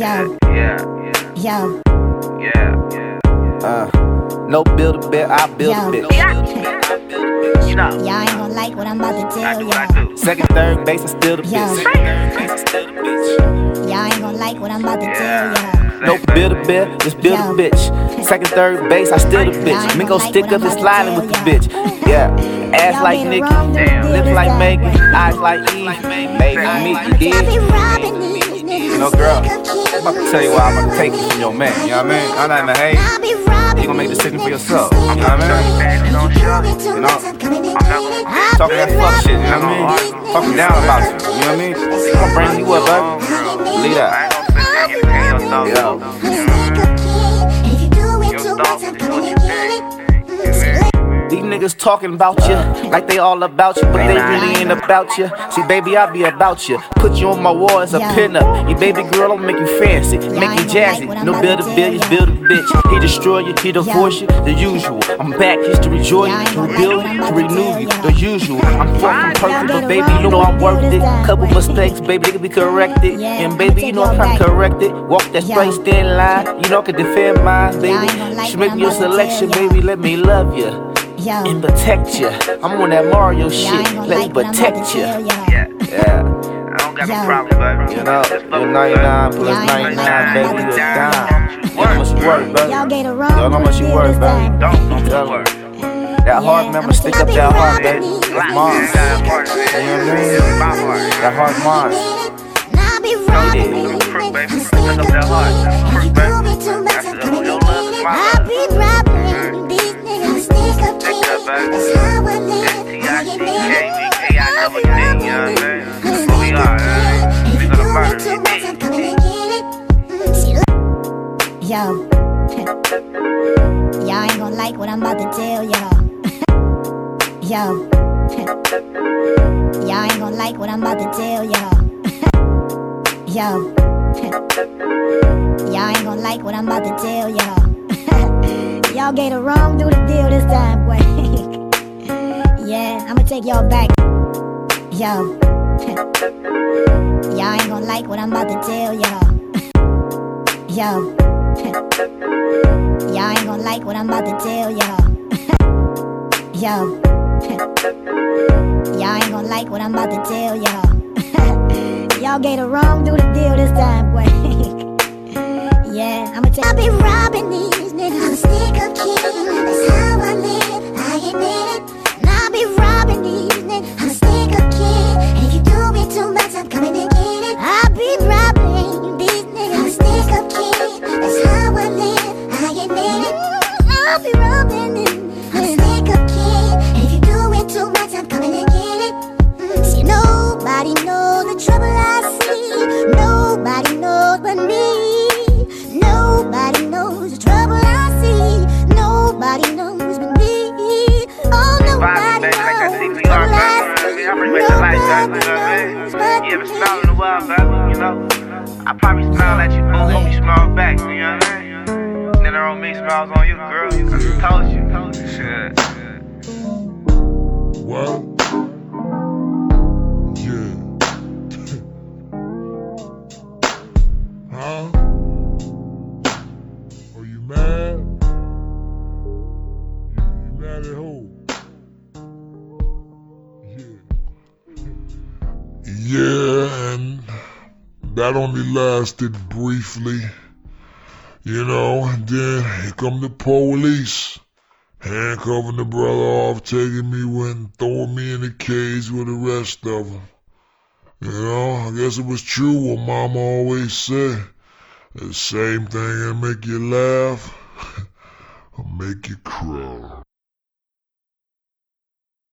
Yo, Yeah, yo, yeah, yeah. Uh, no build a bit, I build a Yo. bit. You know, y'all ain't gonna like what I'm about to tell do what I y'all. Second, third base, I still the bitch. Second, third base, I still the bitch. Y'all ain't gonna like what I'm about to tell y'all. No build a bit, just build a bitch. Second, third base, I still the bitch. Me go stick up and sliding with the bitch. Yeah, ass like Nicki, wrong to Damn. do lips like. Megan, eyes like Eve, baby me, you Y'all dig? robbing these niggas. No girl, I'm about to tell you why I'm about to take you from your man. You know what I mean? I'm not in the hate. Y'all be robbing You gonna make the decision for yourself. You know what I mean? Fans don't show. You know, I talking that fuck shit. You know what I mean? these niggas. Fucking down about you. You know what I mean? I'm gonna bring you up, baby. Lead I up. ain't niggas talking about you like they all about you, but they really ain't about you. See, baby, I be about you. Put you on my wall as a pinup. Your baby girl, I'll make you fancy, make you jazzy. like what I'm No build a billions, build a bitch. He destroy you, he divorce you, the usual. I'm back, history joy you, to rebuild you, to renew you, the usual. I'm fucking perfect, but baby, you know I'm worth it. Couple mistakes, baby, they can be corrected. And baby, you know I'm trying to correct it. Walk that straight, stand in line. You know I can defend mine, baby. gonna She make I'm your about to tell selection, baby. Let me love you Yo, and protect you. I'm on that Mario y'all shit. Let me like what protect to you. Yeah, Yeah, I don't got no Yo. problem, baby. you know, you're with 99 Y'all ain't gonna 99, baby. what I'm You're a about dime. You know how much you worth, baby. Y'all get it wrong. Y'all know how much you do worth, baby. Don't, don't Tell do work. That heart Yeah, member, I'ma stick up I be that heart, robbing baby. these That's Like, mine. you got a part of it. You know what I mean? It's my heart. That heart mine. Now I be robbing You these crook, baby. niggas. Pick up that heart. T-I-C-K-V-K-I-double-D, you know what I mean? That's what we are, eh? We gonna murder I'm it. Yo, y'all ain't gonna like what I'm about to tell y'all. Yo, y'all ain't gonna like what I'm about to tell y'all. Yo, y'all ain't gonna like what I'm about to tell y'all. y'all gave the wrong do the deal this time, boy. yeah, I'ma take y'all back. Yo, y'all ain't gonna like what I'm about to tell y'all. Yo, y'all ain't gonna like what I'm about to tell y'all. Yo, y'all ain't gonna like what I'm about to tell y'all. y'all gave the wrong do the deal this time, boy. yeah, I'ma take. I be robbing these niggas. I'm a stick up. That's how I live. I admit it. Now I be robbing these niggas. I'm I be robbing these niggas. I'm a stick up kid. And if you do it too much, I'm coming to get it. Mm, see, nobody knows the trouble I see. Nobody knows but me. Nobody knows the trouble I see. Nobody knows but me. Oh, nobody baby, like that knows the trouble. I You know what I mean? see. I bring back the light, baby. You know what I Nobody knows but You ever me. smile in the wild, baby? You know? I probably smile at you, boo. Hope you smile back. You know what I mean? Then on me smiles on you, girl. I just told you. Told you. Shit. What? Yeah. huh? Are you mad? You, you mad at who? Yeah. Yeah, and that only lasted briefly. You know, and then here come the police. Handcuffing the brother off, taking me when throwing me in the cage with the rest of them. You know, I guess it was true what mama always said. The same thing that make you laugh, will make you cry.